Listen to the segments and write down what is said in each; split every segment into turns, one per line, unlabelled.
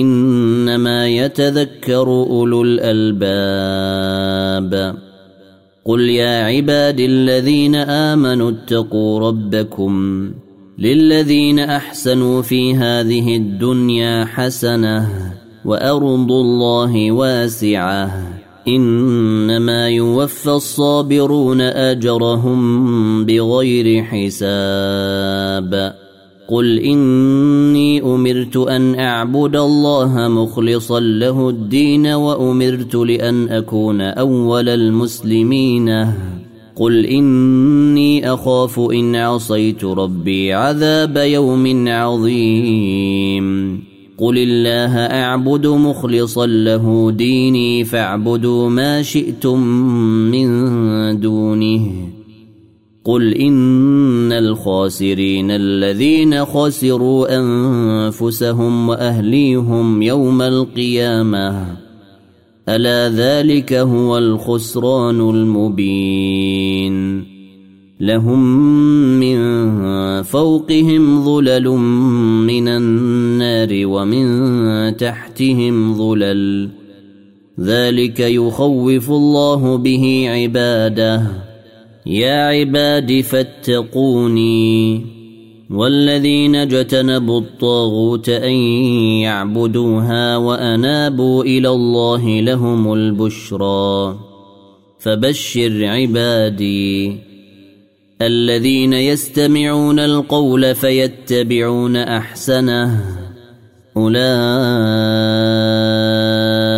إنما يتذكر أولو الألباب. قل يا عباد الذين آمنوا اتقوا ربكم للذين أحسنوا في هذه الدنيا حسنة وأرض الله واسعة. إنما يوفى الصابرون أجرهم بغير حساب. قل اني امرت ان اعبد الله مخلصا له الدين وامرت لأن اكون اول المسلمين. قل اني اخاف ان عصيت ربي عذاب يوم عظيم. قل الله اعبد مخلصا له ديني فاعبدوا ما شئتم من دونه. قل إن الخاسرين الذين خسروا أنفسهم وأهليهم يوم القيامة. ألا ذلك هو الخسران المبين. لهم من فوقهم ظلل من النار ومن تحتهم ظلل. ذلك يخوف الله به عباده. يا عباد فاتقوني والذين اجتنبوا الطاغوت أن يعبدوها وأنابوا إلى الله لهم البشرى فبشر عبادي الذين يستمعون القول فيتبعون أحسنه أولئك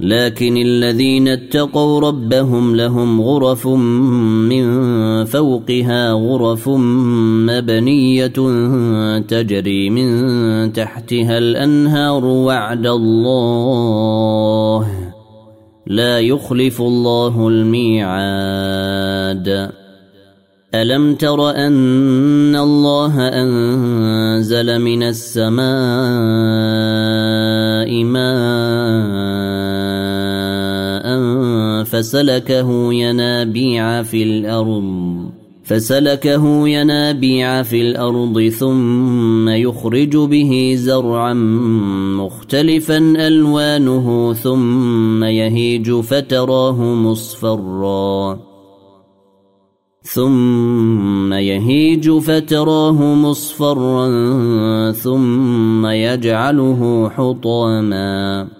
لكن الذين اتقوا ربهم لهم غرف من فوقها غرف مبنية تجري من تحتها الأنهار وعد الله. لا يخلف الله الميعاد. ألم تر أن الله أنزل من السماء ماء فسلكه ينابيع في الأرض فسلكه ينابيع في الأرض ثم يخرج به زرعا مختلفا ألوانه ثم يهيج فتراه مصفرا. ثم يهيج فتراه مصفرا ثم يجعله حطاما.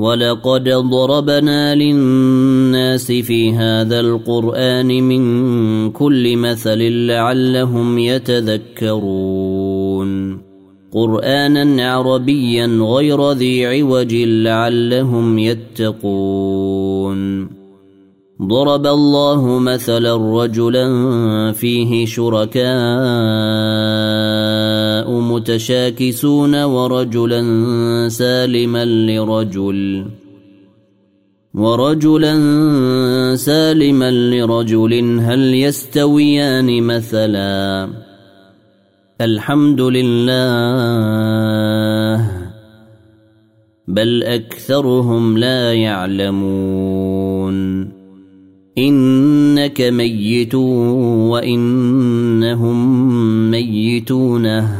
ولقد ضربنا للناس في هذا القران من كل مثل لعلهم يتذكرون قرانا عربيا غير ذي عوج لعلهم يتقون ضرب الله مثلا رجلا فيه شركاء متشاكسون ورجلا سالما لرجل. ورجلا سالما لرجل. هل يستويان مثلا؟ الحمد لله. بل أكثرهم لا يعلمون. إنك ميت وإنهم ميتونه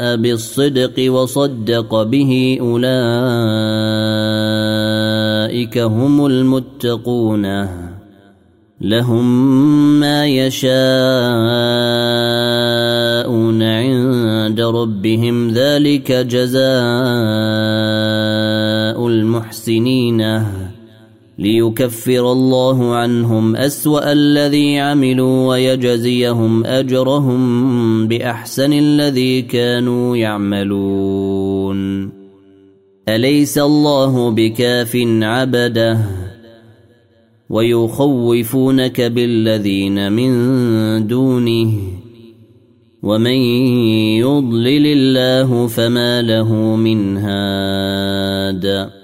بالصدق وصدق به أولئك هم المتقون. لهم ما يشاءون عند ربهم. ذلك جزاء المحسنين. ليكفر الله عنهم أسوأ الذي عملوا ويجزيهم أجرهم بأحسن الذي كانوا يعملون. أليس الله بكاف عبده؟ ويخوفونك بالذين من دونه. ومن يضلل الله فما له من هاد.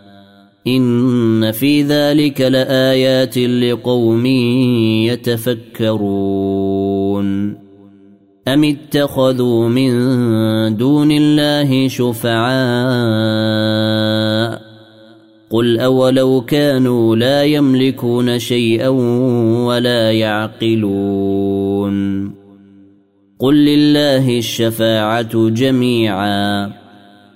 ان في ذلك لايات لقوم يتفكرون أم اتخذوا من دون الله شفعاء قل أولو كانوا لا يملكون شيئا ولا يعقلون قل لله الشفاعة جميعا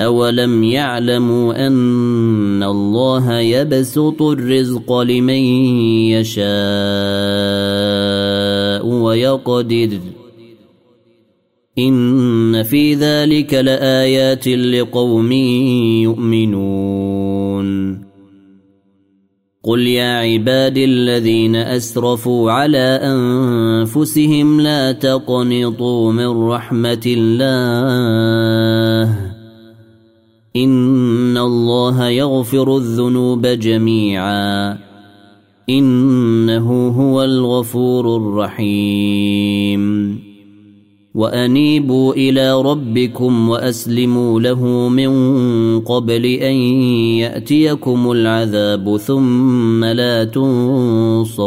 أولم يعلموا أن الله يبسط الرزق لمن يشاء ويقدر إن في ذلك لآيات لقوم يؤمنون قل يا عبادي الذين أسرفوا على أنفسهم لا تقنطوا من رحمة الله ان الله يغفر الذنوب جميعا انه هو الغفور الرحيم وانيبوا إلى ربكم واسلموا له من قبل ان ياتيكم العذاب ثم لا تنصرون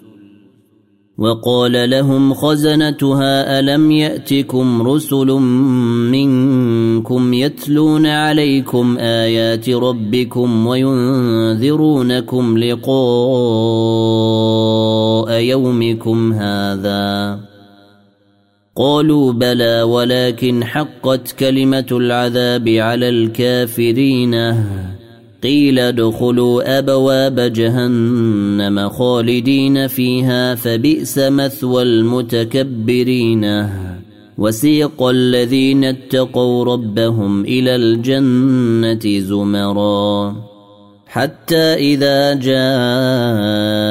وقال لهم خزنتها ألم يأتكم رسل منكم يتلون عليكم آيات ربكم وينذرونكم لقاء يومكم هذا قالوا بلى ولكن حقت كلمة العذاب على الكافرين قيل ادخلوا أبواب جهنم خالدين فيها فبئس مثوى المتكبرين. وسيق الذين اتقوا ربهم إلى الجنة زمرا. حتى إذا جاءوها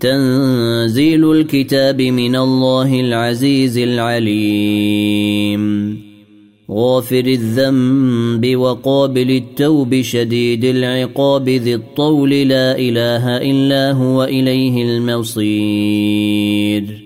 تنزيل الكتاب من الله العزيز العليم. غافر الذنب وقابل التوب شديد العقاب ذي الطول. لا إله إلا هو إليه المصير.